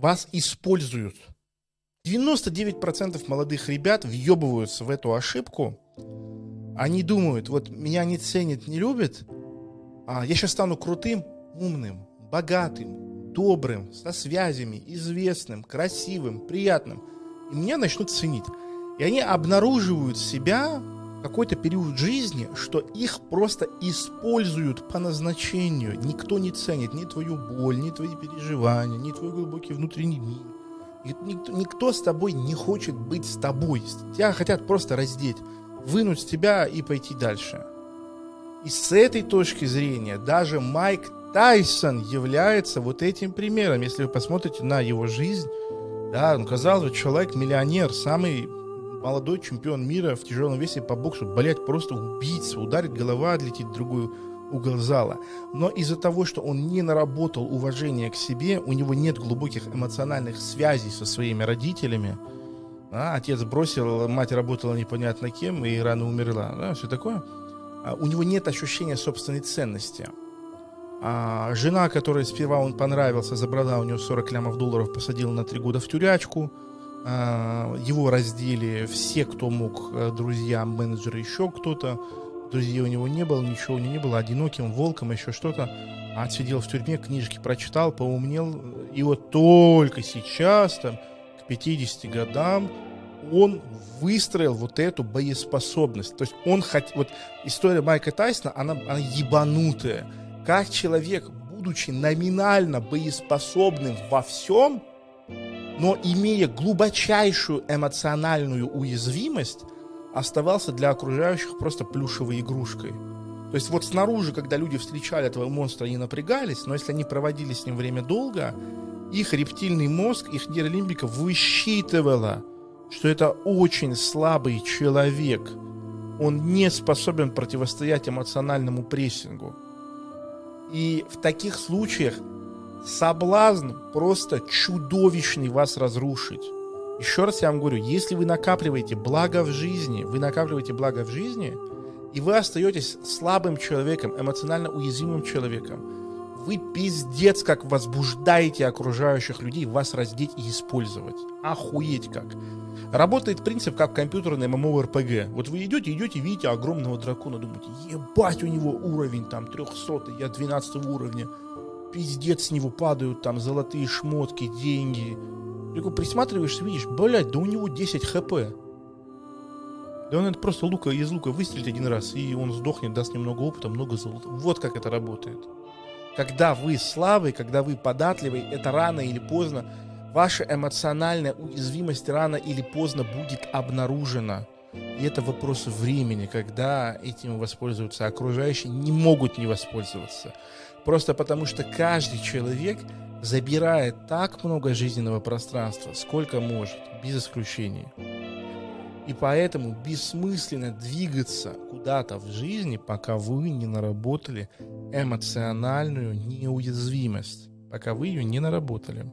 вас используют. 99% молодых ребят въебываются в эту ошибку. Они думают, вот меня не ценят, не любят, а я сейчас стану крутым, умным, богатым, добрым, со связями, известным, красивым, приятным. И меня начнут ценить. И они обнаруживают себя какой-то период жизни, что их просто используют по назначению. Никто не ценит ни твою боль, ни твои переживания, ни твой глубокий внутренний мир. Никто, никто с тобой не хочет быть с тобой. Тебя хотят просто раздеть, вынуть тебя и пойти дальше. И с этой точки зрения даже Майк Тайсон является вот этим примером. Если вы посмотрите на его жизнь, да, ну, казалось бы, человек-миллионер, самый молодой чемпион мира в тяжелом весе по боксу, блять, просто убийца, ударит голова, отлетит в другой угол зала. Но из-за того, что он не наработал уважение к себе, у него нет глубоких эмоциональных связей со своими родителями, а, отец бросил, мать работала непонятно кем и рано умерла, да, все такое. А, у него нет ощущения собственной ценности. А жена, которой сперва он понравился, забрала у него 40 лямов долларов, посадила на три года в тюрячку. А, его раздели все, кто мог, э, друзья, менеджеры, еще кто-то. Друзей у него не было, ничего у него не было, одиноким, волком, еще что-то. А сидел в тюрьме, книжки прочитал, поумнел. И вот только сейчас, там, к 50 годам, он выстроил вот эту боеспособность. То есть он хотел... Вот история Майка Тайсона, она, она ебанутая. Как человек, будучи номинально боеспособным во всем, но имея глубочайшую эмоциональную уязвимость, оставался для окружающих просто плюшевой игрушкой. То есть вот снаружи, когда люди встречали этого монстра, они напрягались, но если они проводили с ним время долго, их рептильный мозг, их нейролимбика высчитывала, что это очень слабый человек. Он не способен противостоять эмоциональному прессингу. И в таких случаях соблазн просто чудовищный вас разрушить. Еще раз я вам говорю, если вы накапливаете благо в жизни, вы накапливаете благо в жизни, и вы остаетесь слабым человеком, эмоционально уязвимым человеком, вы пиздец как возбуждаете окружающих людей вас раздеть и использовать. Охуеть как. Работает принцип как компьютерный MMORPG. Вот вы идете, идете, видите огромного дракона, думаете, ебать, у него уровень там 300, я 12 уровня. Пиздец, с него падают там золотые шмотки, деньги. Ты присматриваешься, видишь, блядь, да у него 10 хп. Да он это просто лука из лука выстрелит один раз, и он сдохнет, даст немного опыта, много золота. Вот как это работает. Когда вы слабый, когда вы податливый, это рано или поздно, ваша эмоциональная уязвимость рано или поздно будет обнаружена. И это вопрос времени, когда этим воспользуются окружающие, не могут не воспользоваться. Просто потому что каждый человек забирает так много жизненного пространства, сколько может, без исключения. И поэтому бессмысленно двигаться куда-то в жизни, пока вы не наработали эмоциональную неуязвимость, пока вы ее не наработали.